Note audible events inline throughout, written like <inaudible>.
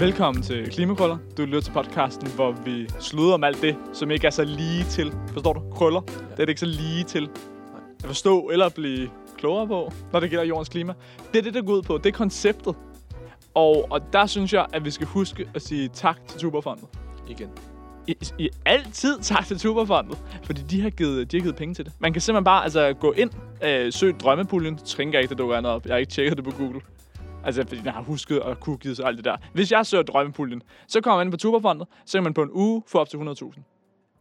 Velkommen til Klimakrøller. Du lytter til podcasten, hvor vi sluder om alt det, som ikke er så lige til. Forstår du? Krøller. Ja. Det er det ikke så lige til at forstå eller blive klogere på, når det gælder jordens klima. Det er det, der går ud på. Det er konceptet. Og, og der synes jeg, at vi skal huske at sige tak til Tuberfondet. Igen. I, I altid tak til Tuberfondet, fordi de har, givet, de har givet penge til det. Man kan simpelthen bare altså, gå ind, øh, søg drømmepuljen. Tænker ikke, det dukker andet op. Jeg har ikke tjekket det på Google. Altså, fordi den har husket og cookies og alt det der. Hvis jeg søger drømmepuljen, så kommer man ind på Tuberfondet, så kan man på en uge få op til 100.000.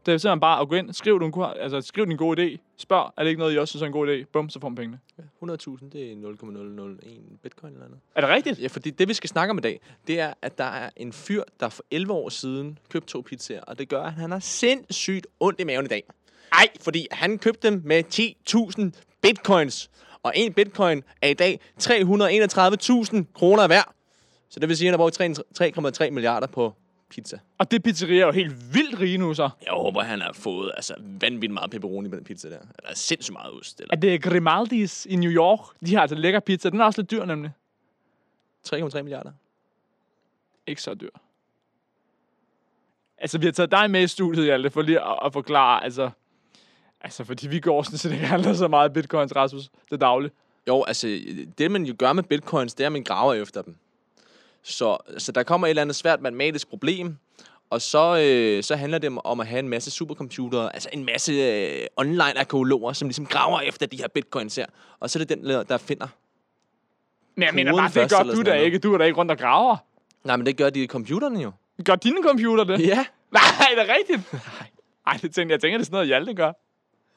Det er simpelthen bare at gå ind, skriv, du, altså, skriv din gode idé, spørg, er det ikke noget, I også synes er en god idé? Bum, så får man pengene. Ja, 100.000, det er 0,001 bitcoin eller andet. Er det rigtigt? Ja, fordi det, vi skal snakke om i dag, det er, at der er en fyr, der for 11 år siden købte to pizzaer, og det gør, at han har sindssygt ondt i maven i dag. Ej, fordi han købte dem med 10.000 bitcoins, og en bitcoin er i dag 331.000 kroner værd. Så det vil sige, at han har brugt 3,3 milliarder på pizza. Og det pizzeria er jo helt vildt rige nu, så. Jeg håber, han har fået altså, vanvittigt meget pepperoni på den pizza der. Eller sindssygt meget ost. Eller Er det Grimaldis i New York? De har altså lækker pizza. Den er også lidt dyr, nemlig. 3,3 milliarder. Ikke så dyr. Altså, vi har taget dig med i studiet, Hjalte, for lige at, at forklare, altså... Altså, fordi vi går sådan, så det ikke handler så meget bitcoins, Rasmus. Det er dagligt. Jo, altså, det man jo gør med bitcoins, det er, at man graver efter dem. Så, så der kommer et eller andet svært matematisk problem, og så, øh, så handler det om, at have en masse supercomputere, altså en masse øh, online-arkeologer, som ligesom graver efter de her bitcoins her. Og så er det den, der finder. Men jeg mener bare, det gør du da ikke. Du er da ikke rundt og graver. Nej, men det gør de computerne jo. Gør dine computer det? Ja. <laughs> Nej, er det rigtigt? <laughs> Nej. Ej, det tænker, jeg tænker, det er sådan noget, Hjalte gør.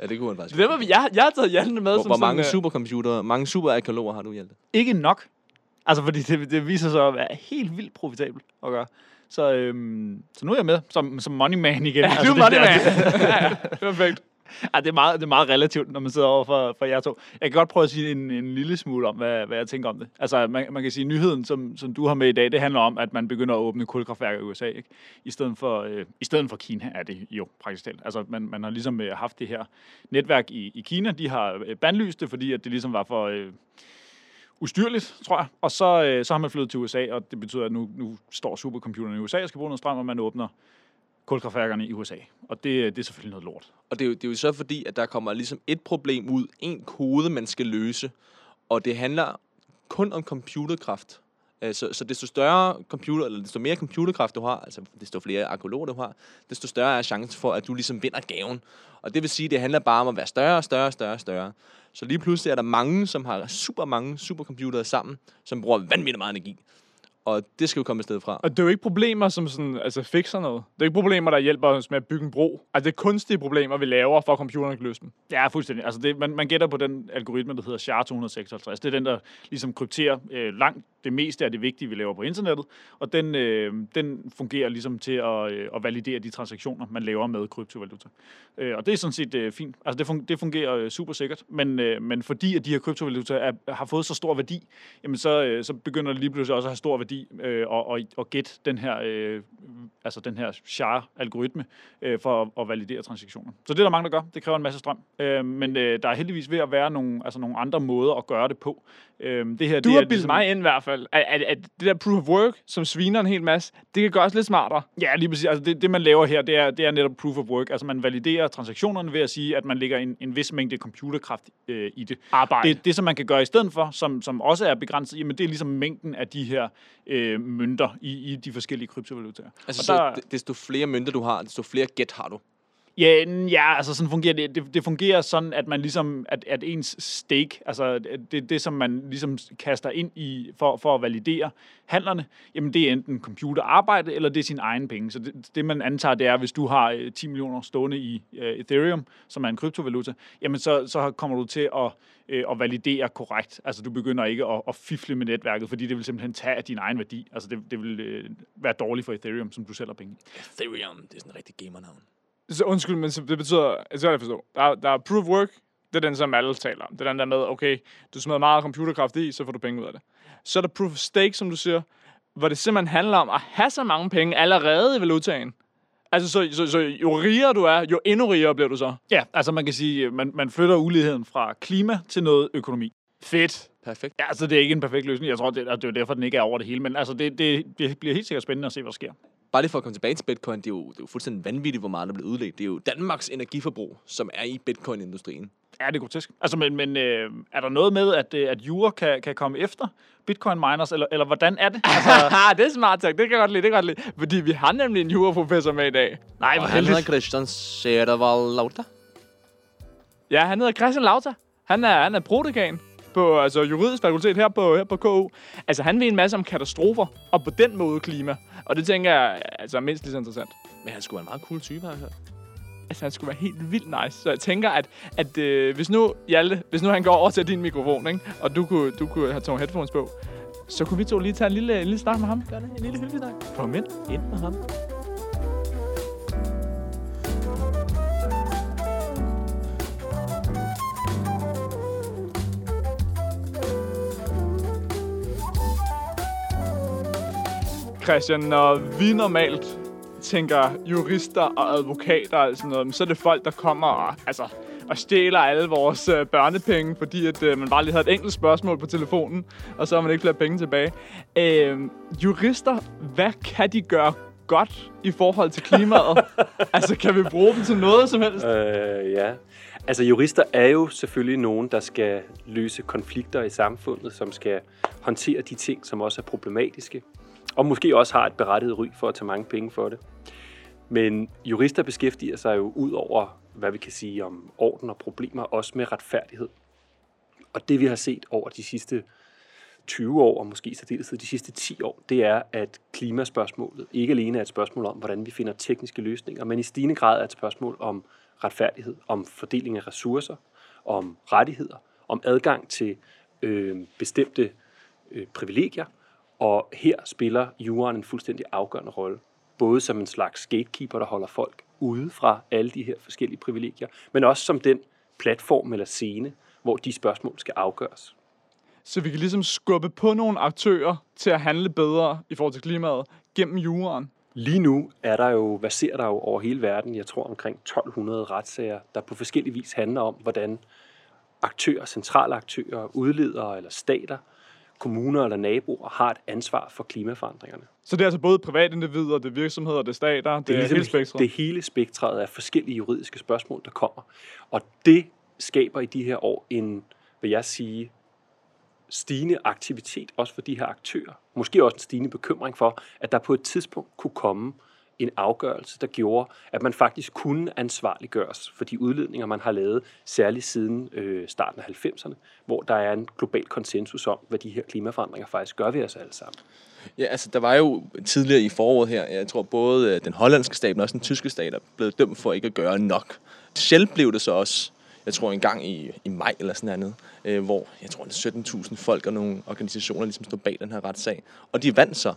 Ja, det kunne man faktisk. Det var, jeg, jeg har taget Hjalte med Hvor, som hvor mange sådan, øh, supercomputere, mange superarkeologer har du, Hjalte? ikke nok. Altså, fordi det, det viser sig at være helt vildt profitabelt at gøre. Så, øhm, så nu er jeg med som, som money man igen. Ja, altså, du er money man. <laughs> ja, ja, perfekt. Ej, det, er meget, det er meget relativt, når man sidder over for, for jer to. Jeg kan godt prøve at sige en, en lille smule om, hvad, hvad jeg tænker om det. Altså, man, man kan sige, at nyheden, som, som du har med i dag, det handler om, at man begynder at åbne kulkraftværker i USA. Ikke? I, stedet for, øh, I stedet for Kina er det jo praktisk talt. Altså, man, man har ligesom øh, haft det her netværk i, i Kina. De har øh, bandlyst det, fordi at det ligesom var for... Øh, ustyrligt, tror jeg. Og så, øh, så har man flyttet til USA, og det betyder, at nu, nu står supercomputeren i USA og skal bruge noget strøm, og man åbner kulkraftværkerne i USA. Og det, det er selvfølgelig noget lort. Og det er, jo, det er jo så fordi, at der kommer ligesom et problem ud, en kode, man skal løse, og det handler kun om computerkraft. Øh, så, så desto større computer, eller desto mere computerkraft du har, altså desto flere arkeologer du har, desto større er chancen for, at du ligesom vinder gaven. Og det vil sige, at det handler bare om at være større, og større, større, større. Så lige pludselig er der mange, som har super mange supercomputere sammen, som bruger vanvittigt meget energi. Og det skal jo komme et sted fra. Og det er jo ikke problemer, som sådan, altså fikser noget. Det er ikke problemer, der hjælper os med at bygge en bro. Altså, det er kunstige problemer, vi laver, for at computeren kan løse dem. Ja, fuldstændig. Altså det, man, man gætter på den algoritme, der hedder SHA-256. Det er den, der ligesom krypterer øh, langt det meste af det vigtige, vi laver på internettet. Og den, øh, den fungerer ligesom til at, øh, at validere de transaktioner, man laver med kryptovaluta. Øh, og det er sådan set øh, fint. Altså det, fun- det fungerer øh, super sikkert. Men, øh, men fordi at de her kryptovaluta er, har fået så stor værdi, jamen så, øh, så begynder det lige pludselig også at have stor værdi øh, og, og, og gætte den her, øh, altså den her SHA-algoritme øh, for at, at validere transaktioner. Så det er der mange, der gør. Det kræver en masse strøm. Øh, men øh, der er heldigvis ved at være nogle, altså nogle andre måder at gøre det på. Øh, det her, Du det har bildet mig ind i hvert fald, at, at, at det der proof of work, som sviner en hel masse, det kan gøres lidt smartere. Ja, lige præcis. Altså det, det, man laver her, det er, det er netop proof of work. Altså man validerer transaktionerne ved at sige, at man lægger en, en vis mængde computerkraft øh, i det. Arbejde. Det, det, som man kan gøre i stedet for, som, som også er begrænset, jamen det er ligesom mængden af de her øh, mønter i, i de forskellige kryptovalutaer. Altså, Og så der- d- desto flere mønter du har, desto flere gæt har du. Ja, ja, altså sådan fungerer det. det. Det fungerer sådan, at man ligesom, at, at ens stake, altså det, det, som man ligesom kaster ind i for, for at validere handlerne, jamen det er enten computerarbejde, eller det er sin egen penge. Så det, det man antager, det er, hvis du har øh, 10 millioner stående i uh, Ethereum, som er en kryptovaluta, jamen så, så kommer du til at, uh, at validere korrekt. Altså du begynder ikke at, at fifle med netværket, fordi det vil simpelthen tage din egen værdi. Altså det, det vil uh, være dårligt for Ethereum, som du sælger penge. Ethereum, det er sådan en rigtig gamernavn. Så undskyld, men så det betyder, altså jeg forstå, der, er- der er proof of work, det er den, som alle taler om. Det er den der med, okay, du smider meget computerkraft i, så får du penge ud af det. Så er der proof of stake, som du siger, hvor det simpelthen handler om at have så mange penge allerede i valutaen. Altså, så, så, så jo rigere du er, jo endnu rigere bliver du så. Ja, altså man kan sige, man, man flytter uligheden fra klima til noget økonomi. Fedt. Perfekt. Ja, altså det er ikke en perfekt løsning. Jeg tror, det, det er jo derfor, den ikke er over det hele. Men altså, det, det, det bliver helt sikkert spændende at se, hvad der sker. Bare lige for at komme tilbage til bitcoin, det er jo, det er jo fuldstændig vanvittigt, hvor meget der bliver udledt. Det er jo Danmarks energiforbrug, som er i bitcoin-industrien. Ja, det er grotesk. Altså, men, men øh, er der noget med, at, øh, at Jura kan, kan komme efter bitcoin miners, eller, eller hvordan er det? <laughs> Altså, Haha, det er smart tak. Det kan jeg godt lide, det kan jeg godt lide. Fordi vi har nemlig en juraprofessor med i dag. nej, hvor han hedder Christian Sedervald Lauta. Ja, han hedder Christian Lauta. Han er, han er prodekan på altså, juridisk fakultet her på, her på KU. Altså, han ved en masse om katastrofer, og på den måde klima. Og det tænker jeg altså, er mindst lige så interessant. Men han skulle være en meget cool type, har jeg hørt. Altså, han skulle være helt vildt nice. Så jeg tænker, at, at øh, hvis nu, Hjalte, hvis nu han går over til din mikrofon, ikke? og du kunne, du kunne have taget headphones på, så kunne vi to lige tage en lille, en lille snak med ham. Gør det? En lille hyggelig snak. Kom ind. Ind med ham. Christian, når vi normalt tænker jurister og advokater og sådan noget, så er det folk, der kommer og, altså, og stjæler alle vores øh, børnepenge, fordi at, øh, man bare lige havde et enkelt spørgsmål på telefonen, og så har man ikke flere penge tilbage. Øh, jurister, hvad kan de gøre godt i forhold til klimaet? <laughs> altså, kan vi bruge dem til noget som helst? Øh, ja. Altså jurister er jo selvfølgelig nogen, der skal løse konflikter i samfundet, som skal håndtere de ting, som også er problematiske, og måske også har et berettiget ry for at tage mange penge for det. Men jurister beskæftiger sig jo ud over, hvad vi kan sige om orden og problemer, også med retfærdighed. Og det vi har set over de sidste 20 år, og måske i de sidste 10 år, det er, at klimaspørgsmålet ikke alene er et spørgsmål om, hvordan vi finder tekniske løsninger, men i stigende grad er et spørgsmål om retfærdighed, om fordeling af ressourcer, om rettigheder, om adgang til øh, bestemte øh, privilegier, og her spiller juraen en fuldstændig afgørende rolle. Både som en slags gatekeeper, der holder folk ude fra alle de her forskellige privilegier, men også som den platform eller scene, hvor de spørgsmål skal afgøres. Så vi kan ligesom skubbe på nogle aktører til at handle bedre i forhold til klimaet gennem juraen. Lige nu er der jo, hvad ser der jo over hele verden, jeg tror omkring 1200 retssager, der på forskellig vis handler om, hvordan aktører, centrale aktører, udledere eller stater, kommuner eller naboer har et ansvar for klimaforandringerne. Så det er altså både privatindivider, det er virksomheder, det er stater, det, det er ligesom hele spektret. det hele spektret af forskellige juridiske spørgsmål, der kommer. Og det skaber i de her år en, vil jeg sige, stigende aktivitet, også for de her aktører. Måske også en stigende bekymring for, at der på et tidspunkt kunne komme en afgørelse, der gjorde, at man faktisk kunne ansvarliggøres for de udledninger, man har lavet, særligt siden øh, starten af 90'erne, hvor der er en global konsensus om, hvad de her klimaforandringer faktisk gør ved os alle sammen. Ja, altså der var jo tidligere i foråret her, jeg tror både øh, den hollandske stat, men også den tyske stat er blevet dømt for ikke at gøre nok. Selv blev det så også, jeg tror en gang i, i maj eller sådan noget, øh, hvor jeg tror det 17.000 folk og nogle organisationer ligesom stod bag den her retssag. Og de vandt så.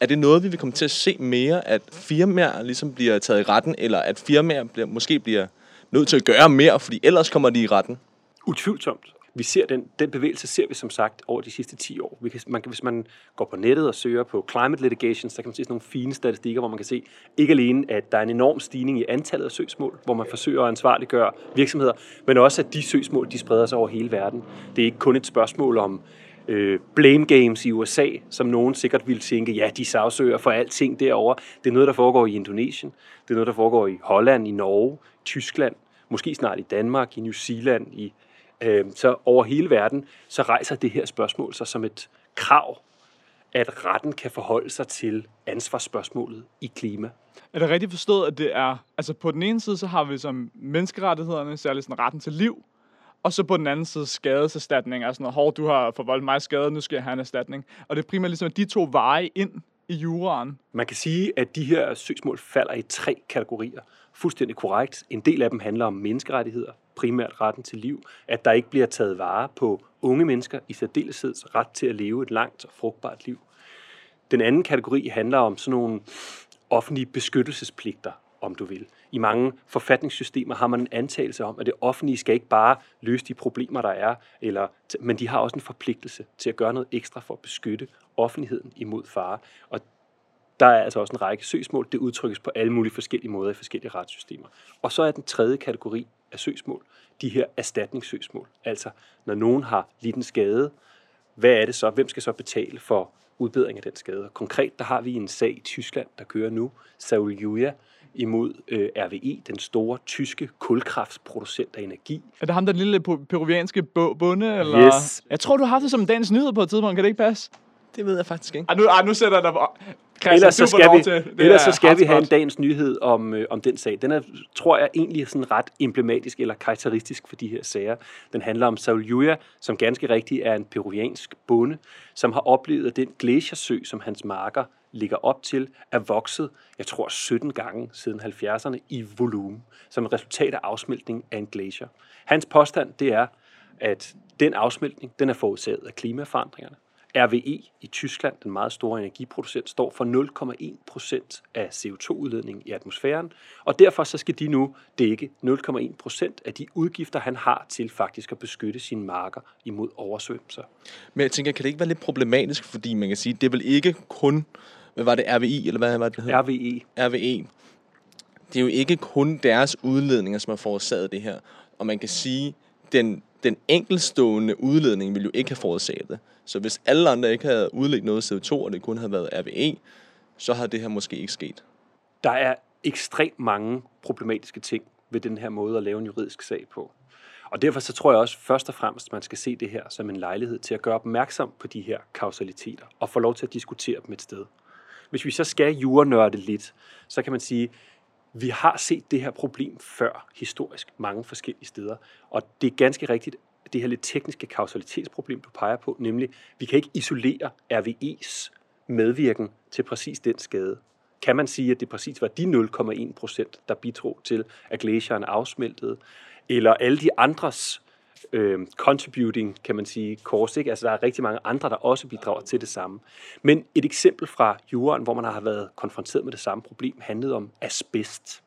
Er det noget, vi vil komme til at se mere, at firmaer ligesom bliver taget i retten, eller at firmaer bliver, måske bliver nødt til at gøre mere, fordi ellers kommer de i retten? Utvivlsomt. Vi ser den, den bevægelse ser vi som sagt over de sidste 10 år. Vi kan, man kan, hvis man går på nettet og søger på climate litigation, så kan man se sådan nogle fine statistikker, hvor man kan se ikke alene, at der er en enorm stigning i antallet af søgsmål, hvor man forsøger at ansvarliggøre virksomheder, men også at de søgsmål, de spreder sig over hele verden. Det er ikke kun et spørgsmål om øh, blame games i USA, som nogen sikkert ville tænke, ja, de sagsøger for alting derovre. Det er noget, der foregår i Indonesien. Det er noget, der foregår i Holland, i Norge, Tyskland, måske snart i Danmark, i New Zealand, i Øh, Så over hele verden, så rejser det her spørgsmål sig som et krav, at retten kan forholde sig til ansvarsspørgsmålet i klima. Er det rigtigt forstået, at det er... Altså på den ene side, så har vi som menneskerettighederne, særligt sådan retten til liv, og så på den anden side skadeserstatning. Altså noget, hov, du har forvoldt mig skade, nu skal jeg have en erstatning. Og det er primært ligesom de to veje ind i juraen. Man kan sige, at de her søgsmål falder i tre kategorier. Fuldstændig korrekt. En del af dem handler om menneskerettigheder, primært retten til liv, at der ikke bliver taget vare på unge mennesker i særdeleshed ret til at leve et langt og frugtbart liv. Den anden kategori handler om sådan nogle offentlige beskyttelsespligter, om du vil. I mange forfatningssystemer har man en antagelse om, at det offentlige skal ikke bare løse de problemer, der er, eller, men de har også en forpligtelse til at gøre noget ekstra for at beskytte offentligheden imod fare. Og der er altså også en række søgsmål. Det udtrykkes på alle mulige forskellige måder i forskellige retssystemer. Og så er den tredje kategori af søgsmål, de her erstatningssøgsmål. Altså, når nogen har lidt en skade, hvad er det så? Hvem skal så betale for udbedring af den skade? Konkret, der har vi en sag i Tyskland, der kører nu, Saul Julia, imod øh, RWE, den store tyske kulkraftsproducent af energi. Er det ham, der lille peruvianske bo- bonde? Eller? Yes. Jeg tror, du har haft det som dagens nyhed på et tidspunkt. Kan det ikke passe? Det ved jeg faktisk ikke. Ej, nu, ej, nu sætter jeg dig på. Christian, Ellers så skal, vi, til. Det ellers er så skal vi have en dagens nyhed om, øh, om den sag. Den er, tror jeg, egentlig sådan ret emblematisk eller karakteristisk for de her sager. Den handler om Saul Julia, som ganske rigtigt er en peruviansk bonde, som har oplevet, at den glaciersø, som hans marker ligger op til, er vokset, jeg tror, 17 gange siden 70'erne i volumen, som et resultat af afsmeltning af en glacier. Hans påstand, det er, at den afsmeltning, den er forårsaget af klimaforandringerne. RWE i Tyskland, den meget store energiproducent, står for 0,1 procent af CO2-udledningen i atmosfæren, og derfor så skal de nu dække 0,1 procent af de udgifter, han har til faktisk at beskytte sine marker imod oversvømmelser. Men jeg tænker, kan det ikke være lidt problematisk, fordi man kan sige, det er vel ikke kun, hvad var det, RVI, eller hvad var det, det hed? RWE, RVE. Det er jo ikke kun deres udledninger, som har forårsaget det her. Og man kan sige, den, den enkeltstående udledning vil jo ikke have forårsaget det. Så hvis alle andre ikke havde udledt noget CO2, og det kun havde været RVE, så havde det her måske ikke sket. der er ekstremt mange problematiske ting ved den her måde at lave en juridisk sag på. Og derfor så tror jeg også først og fremmest, at man skal se det her som en lejlighed til at gøre opmærksom på de her kausaliteter og få lov til at diskutere dem et sted. Hvis vi så skal jurenørde lidt, så kan man sige, vi har set det her problem før historisk mange forskellige steder. Og det er ganske rigtigt, det her lidt tekniske kausalitetsproblem, du peger på, nemlig, vi kan ikke isolere RVE's medvirken til præcis den skade. Kan man sige, at det præcis var de 0,1 procent, der bidrog til, at glacieren afsmeltede, eller alle de andres øh, contributing, kan man sige, course, ikke? Altså, der er rigtig mange andre, der også bidrager til det samme. Men et eksempel fra jorden, hvor man har været konfronteret med det samme problem, handlede om asbest.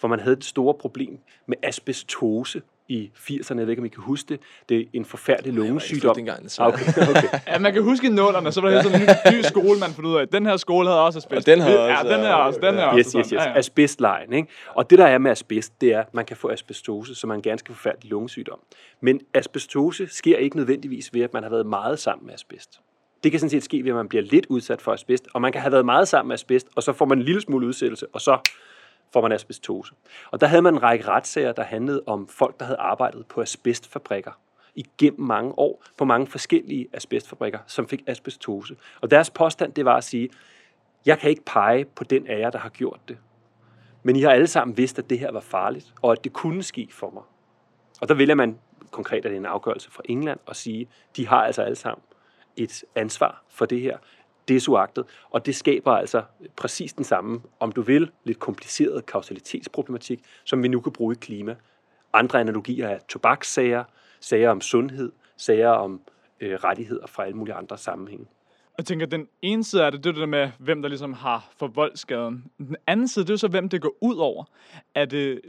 Hvor man havde et store problem med asbestose i 80'erne. Jeg ved ikke, om I kan huske det. Det er en forfærdelig lungesygdom. dengang, Ah, desværre. okay, <laughs> okay. Ja, man kan huske i nullerne, så var der sådan en ny, ny skole, man fandt ud af. Den her skole havde også asbest. Og den havde ja, også, den her også, den her også. Yes, sådan. yes, yes. Ja, ja. Asbestlejen, ikke? Og det, der er med asbest, det er, at man kan få asbestose, som er en ganske forfærdelig lungesygdom. Men asbestose sker ikke nødvendigvis ved, at man har været meget sammen med asbest. Det kan sådan set ske ved, at man bliver lidt udsat for asbest, og man kan have været meget sammen med asbest, og så får man en lille smule udsættelse, og så får man asbestose. Og der havde man en række retssager, der handlede om folk, der havde arbejdet på asbestfabrikker igennem mange år på mange forskellige asbestfabrikker, som fik asbestose. Og deres påstand, det var at sige, jeg kan ikke pege på den af jer, der har gjort det. Men I har alle sammen vidst, at det her var farligt, og at det kunne ske for mig. Og der vælger man, konkret at det en afgørelse fra England, og sige, de har altså alle sammen et ansvar for det her, desuagtet, og det skaber altså præcis den samme, om du vil, lidt kompliceret kausalitetsproblematik, som vi nu kan bruge i klima. Andre analogier er tobakssager, sager om sundhed, sager om øh, rettigheder fra alle mulige andre sammenhænge. Jeg tænker, den ene side er det, det er det der med, hvem der ligesom har forvoldt skaden. Den anden side, det er så, hvem det går ud over. Er det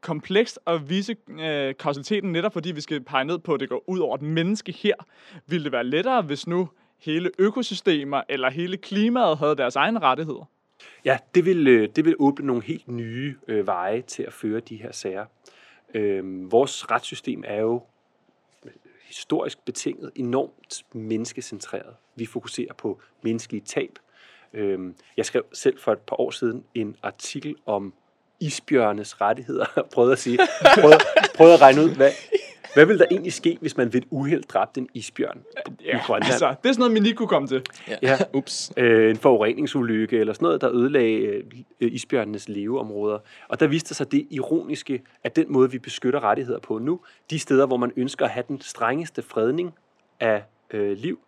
komplekst at vise øh, kausaliteten netop fordi vi skal pege ned på, at det går ud over et menneske her. Ville det være lettere, hvis nu hele økosystemer eller hele klimaet havde deres egne rettigheder? Ja, det vil, øh, det vil åbne nogle helt nye øh, veje til at føre de her sager. Øh, vores retssystem er jo historisk betinget enormt menneskecentreret. Vi fokuserer på menneskelige tab. Øh, jeg skrev selv for et par år siden en artikel om isbjørnes rettigheder. <laughs> prøvede at sige, prøvede, prøvede at regne ud, hvad, hvad vil der egentlig ske, hvis man ved et uheld dræbte en isbjørn i Grønland? altså, det er sådan noget, man lige kunne komme til. Ja. <laughs> Ups. øh, en forureningsulykke eller sådan noget, der ødelagde øh, isbjørnenes leveområder. Og der viste sig det ironiske, at den måde, vi beskytter rettigheder på nu, de steder, hvor man ønsker at have den strengeste fredning af øh, liv,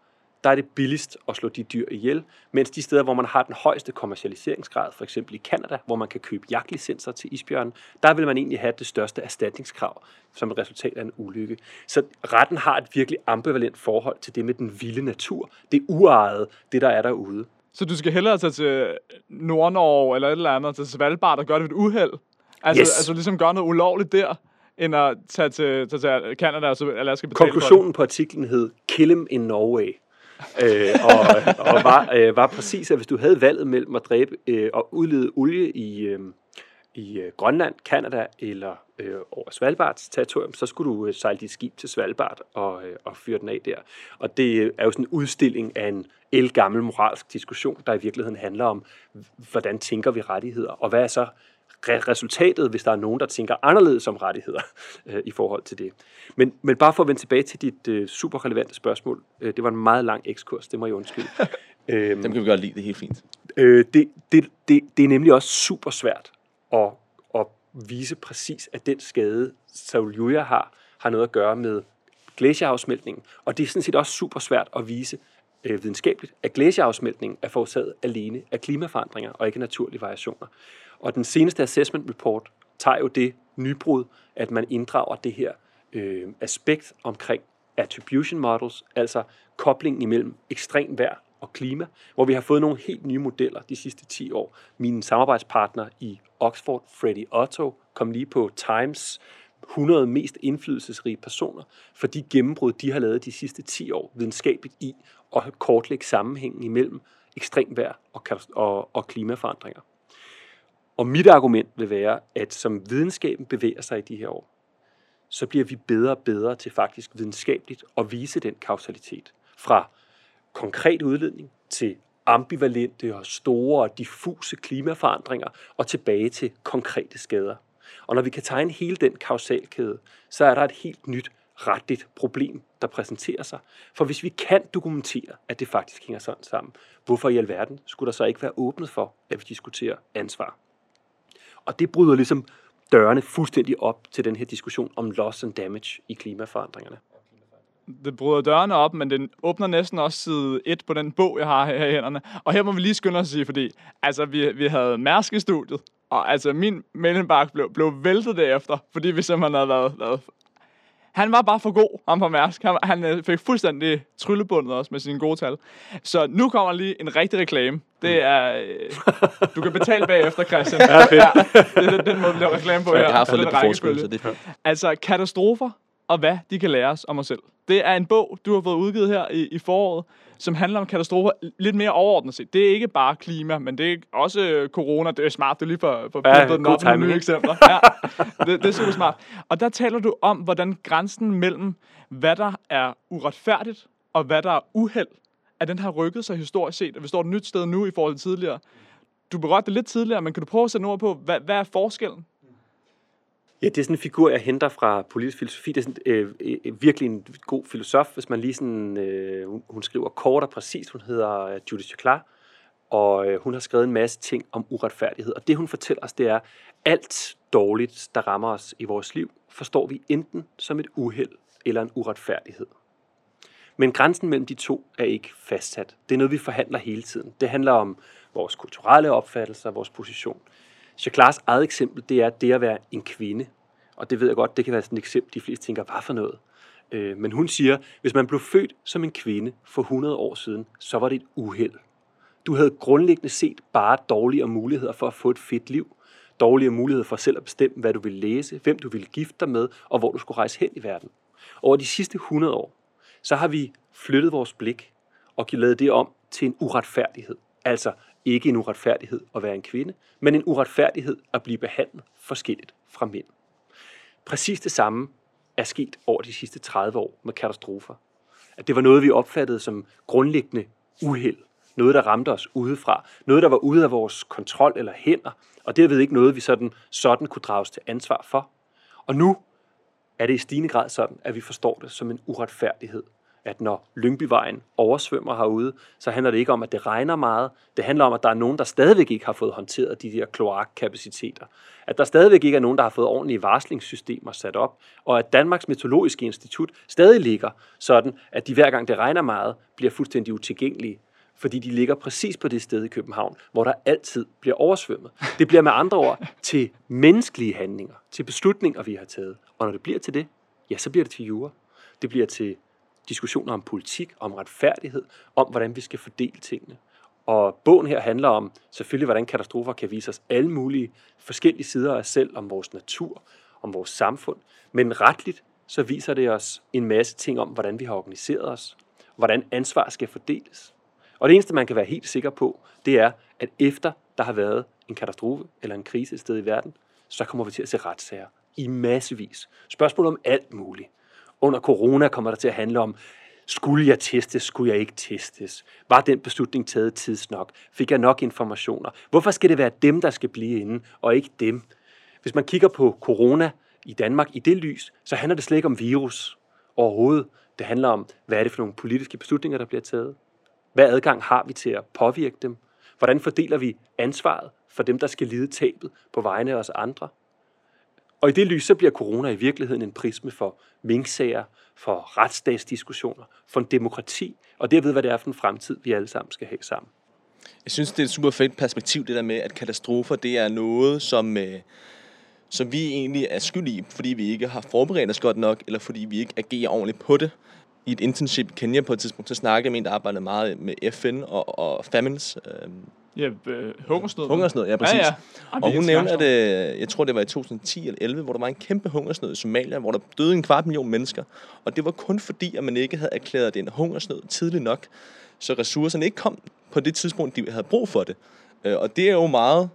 der er det billigst at slå de dyr ihjel, mens de steder, hvor man har den højeste kommercialiseringsgrad, for eksempel i Kanada, hvor man kan købe jagtlicenser til isbjørnen, der vil man egentlig have det største erstatningskrav som et resultat af en ulykke. Så retten har et virkelig ambivalent forhold til det med den vilde natur, det uejede, det der er derude. Så du skal hellere tage til Nord-Norge eller et eller andet, til Svalbard og gøre det ved et uheld? Altså, Yes. altså ligesom gøre noget ulovligt der, end at tage til, tage til Canada og så Alaska betale? Konklusionen på artiklen hed Kill him in Norway. <laughs> øh, og, og var, øh, var præcis, at hvis du havde valget mellem at dræbe øh, og udlede olie i, øh, i øh, Grønland, Kanada eller øh, over Svalbards territorium, så skulle du øh, sejle dit skib til Svalbard og, øh, og fyre den af der. Og det øh, er jo sådan en udstilling af en elgammel moralsk diskussion, der i virkeligheden handler om, hvordan tænker vi rettigheder, og hvad er så resultatet, hvis der er nogen, der tænker anderledes om rettigheder <laughs> øh, i forhold til det. Men, men bare for at vende tilbage til dit øh, super relevante spørgsmål. Øh, det var en meget lang ekskurs, det må jeg undskylde. <laughs> øhm, Dem kan vi godt lide, det er helt fint. Øh, det, det, det, det er nemlig også super svært at, at vise præcis, at den skade, Sauljuja har, har noget at gøre med glacierafsmeltningen. Og det er sådan set også super svært at vise øh, videnskabeligt, at glacierafsmeltningen er forårsaget alene af klimaforandringer og ikke naturlige variationer. Og den seneste assessment report tager jo det nybrud, at man inddrager det her øh, aspekt omkring attribution models, altså koblingen imellem ekstrem vejr og klima, hvor vi har fået nogle helt nye modeller de sidste 10 år. Min samarbejdspartner i Oxford, Freddie Otto, kom lige på Times 100 mest indflydelsesrige personer for de gennembrud, de har lavet de sidste 10 år videnskabeligt i at kortlægge sammenhængen imellem ekstrem vejr og, og, og klimaforandringer. Og mit argument vil være, at som videnskaben bevæger sig i de her år, så bliver vi bedre og bedre til faktisk videnskabeligt at vise den kausalitet. Fra konkret udledning til ambivalente og store og diffuse klimaforandringer og tilbage til konkrete skader. Og når vi kan tegne hele den kausalkæde, så er der et helt nyt retligt problem, der præsenterer sig. For hvis vi kan dokumentere, at det faktisk hænger sådan sammen, hvorfor i alverden skulle der så ikke være åbnet for, at vi diskuterer ansvar? Og det bryder ligesom dørene fuldstændig op til den her diskussion om loss and damage i klimaforandringerne. Det bryder dørene op, men den åbner næsten også side 1 på den bog, jeg har her i hænderne. Og her må vi lige skynde os at sige, fordi altså, vi, vi havde Mærsk i studiet, og altså min mellembark blev, blev væltet derefter, fordi vi simpelthen havde været, været han var bare for god, ham på Mærsk. Han, han øh, fik fuldstændig tryllebundet også med sine gode tal. Så nu kommer lige en rigtig reklame. Det er... Øh, du kan betale bagefter, Christian. <laughs> Ja, fedt. ja, det er den måde, vi laver reklame på her. Jeg har fået lidt på forskud, så det Altså, katastrofer og hvad de kan lære os om os selv. Det er en bog, du har fået udgivet her i, i foråret, som handler om katastrofer lidt mere overordnet set. Det er ikke bare klima, men det er også øh, corona. Det er smart, du lige får, får ja, den op med nye eksempler. Ja, det, det er super smart. Og der taler du om, hvordan grænsen mellem, hvad der er uretfærdigt, og hvad der er uheld, at den har rykket sig historisk set, og vi står et nyt sted nu i forhold til tidligere. Du berørte det lidt tidligere, men kan du prøve at sætte ord på, hvad, hvad er forskellen? Ja, det er sådan en figur, jeg henter fra politisk filosofi. Det er sådan, øh, øh, virkelig en god filosof, hvis man lige sådan, øh, hun, hun skriver kort og præcist. Hun hedder øh, Judith Chaklar, og øh, hun har skrevet en masse ting om uretfærdighed. Og det, hun fortæller os, det er, alt dårligt, der rammer os i vores liv, forstår vi enten som et uheld eller en uretfærdighed. Men grænsen mellem de to er ikke fastsat. Det er noget, vi forhandler hele tiden. Det handler om vores kulturelle opfattelser, vores position. Chaklars eget eksempel, det er det at være en kvinde. Og det ved jeg godt, det kan være sådan et eksempel, de fleste tænker, hvad for noget? Øh, men hun siger, hvis man blev født som en kvinde for 100 år siden, så var det et uheld. Du havde grundlæggende set bare dårligere muligheder for at få et fedt liv. Dårligere muligheder for selv at bestemme, hvad du ville læse, hvem du ville gifte dig med, og hvor du skulle rejse hen i verden. Over de sidste 100 år, så har vi flyttet vores blik og lavet det om til en uretfærdighed. Altså, ikke en uretfærdighed at være en kvinde, men en uretfærdighed at blive behandlet forskelligt fra mænd. Præcis det samme er sket over de sidste 30 år med katastrofer. At det var noget, vi opfattede som grundlæggende uheld. Noget, der ramte os udefra. Noget, der var ude af vores kontrol eller hænder. Og derved ikke noget, vi sådan, sådan kunne drages til ansvar for. Og nu er det i stigende grad sådan, at vi forstår det som en uretfærdighed at når Lyngbyvejen oversvømmer herude, så handler det ikke om, at det regner meget. Det handler om, at der er nogen, der stadigvæk ikke har fået håndteret de der kloakkapaciteter. At der stadigvæk ikke er nogen, der har fået ordentlige varslingssystemer sat op. Og at Danmarks Meteorologiske Institut stadig ligger sådan, at de hver gang det regner meget, bliver fuldstændig utilgængelige fordi de ligger præcis på det sted i København, hvor der altid bliver oversvømmet. Det bliver med andre ord til menneskelige handlinger, til beslutninger, vi har taget. Og når det bliver til det, ja, så bliver det til jura. Det bliver til diskussioner om politik, om retfærdighed, om hvordan vi skal fordele tingene. Og bogen her handler om selvfølgelig, hvordan katastrofer kan vise os alle mulige forskellige sider af os selv, om vores natur, om vores samfund. Men retligt, så viser det os en masse ting om, hvordan vi har organiseret os, hvordan ansvar skal fordeles. Og det eneste, man kan være helt sikker på, det er, at efter der har været en katastrofe eller en krise et sted i verden, så kommer vi til at se retssager i massevis. Spørgsmål om alt muligt. Under corona kommer der til at handle om, skulle jeg testes, skulle jeg ikke testes? Var den beslutning taget tidsnok? Fik jeg nok informationer? Hvorfor skal det være dem, der skal blive inde, og ikke dem? Hvis man kigger på corona i Danmark i det lys, så handler det slet ikke om virus overhovedet. Det handler om, hvad er det for nogle politiske beslutninger, der bliver taget? Hvad adgang har vi til at påvirke dem? Hvordan fordeler vi ansvaret for dem, der skal lide tabet på vegne af os andre? Og i det lys, så bliver corona i virkeligheden en prisme for minksager, for retsstatsdiskussioner, for en demokrati, og derved, hvad det er for en fremtid, vi alle sammen skal have sammen. Jeg synes, det er et super fedt perspektiv, det der med, at katastrofer, det er noget, som, øh, som vi egentlig er skyld i, fordi vi ikke har forberedt os godt nok, eller fordi vi ikke agerer ordentligt på det. I et internship i Kenya på et tidspunkt, så snakkede jeg med en, der arbejdede meget med FN og, og famines, øh, Ja, øh, hungersnød. hungersnød, ja præcis. Ja, ja. Ej, Og det hun nævnte, skræmt. at øh, jeg tror, det var i 2010 eller 11, hvor der var en kæmpe hungersnød i Somalia, hvor der døde en kvart million mennesker. Og det var kun fordi, at man ikke havde erklæret det en hungersnød tidligt nok, så ressourcerne ikke kom på det tidspunkt, de havde brug for det. Øh, Og det er jo meget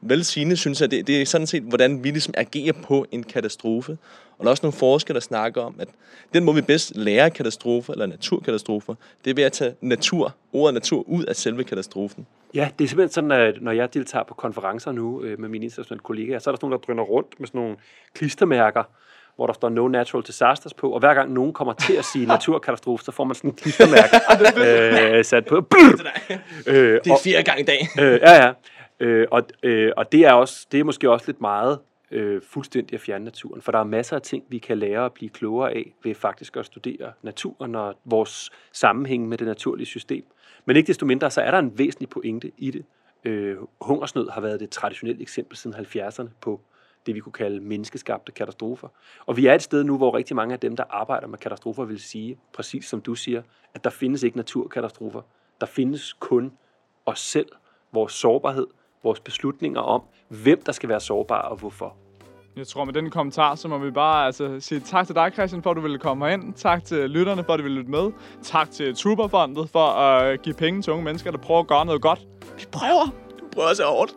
velsigende, synes jeg. Det, det er sådan set, hvordan vi ligesom agerer på en katastrofe. Og der er også nogle forskere, der snakker om, at den måde, vi bedst lærer katastrofer eller naturkatastrofer, det er ved at tage natur, ordet natur, ud af selve katastrofen. Ja, det er simpelthen sådan, at når jeg deltager på konferencer nu øh, med mine internationale kollegaer, så er der sådan nogle, der drøner rundt med sådan nogle klistermærker, hvor der står No Natural Disasters på, og hver gang nogen kommer til at sige <laughs> naturkatastrofe, så får man sådan en klistermærke <laughs> øh, sat på. <laughs> Øh, Det er fire gange i dag. Øh, ja, ja. Øh, og, øh, og det er, også, det er måske også lidt meget øh, fuldstændig at fjerne naturen, for der er masser af ting, vi kan lære og blive klogere af ved faktisk at studere naturen og vores sammenhæng med det naturlige system. Men ikke desto mindre, så er der en væsentlig pointe i det. Øh, hungersnød har været det traditionelle eksempel siden 70'erne på det, vi kunne kalde menneskeskabte katastrofer. Og vi er et sted nu, hvor rigtig mange af dem, der arbejder med katastrofer, vil sige, præcis som du siger, at der findes ikke naturkatastrofer. Der findes kun os selv, vores sårbarhed, vores beslutninger om, hvem der skal være sårbar og hvorfor. Jeg tror, med den kommentar, så må vi bare altså, sige tak til dig, Christian, for at du ville komme herind. Tak til lytterne, for at de ville lytte med. Tak til Tuberfondet for at give penge til unge mennesker, der prøver at gøre noget godt. Vi prøver! Du prøver så hårdt.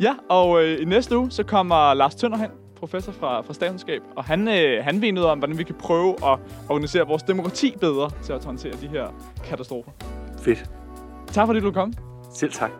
Ja, og øh, i næste uge, så kommer Lars Tønder hen, professor fra, fra statskundskab, og han, øh, han ved noget om, hvordan vi kan prøve at organisere vores demokrati bedre til at håndtere de her katastrofer. Fedt. Tak fordi du kom. Selv tak.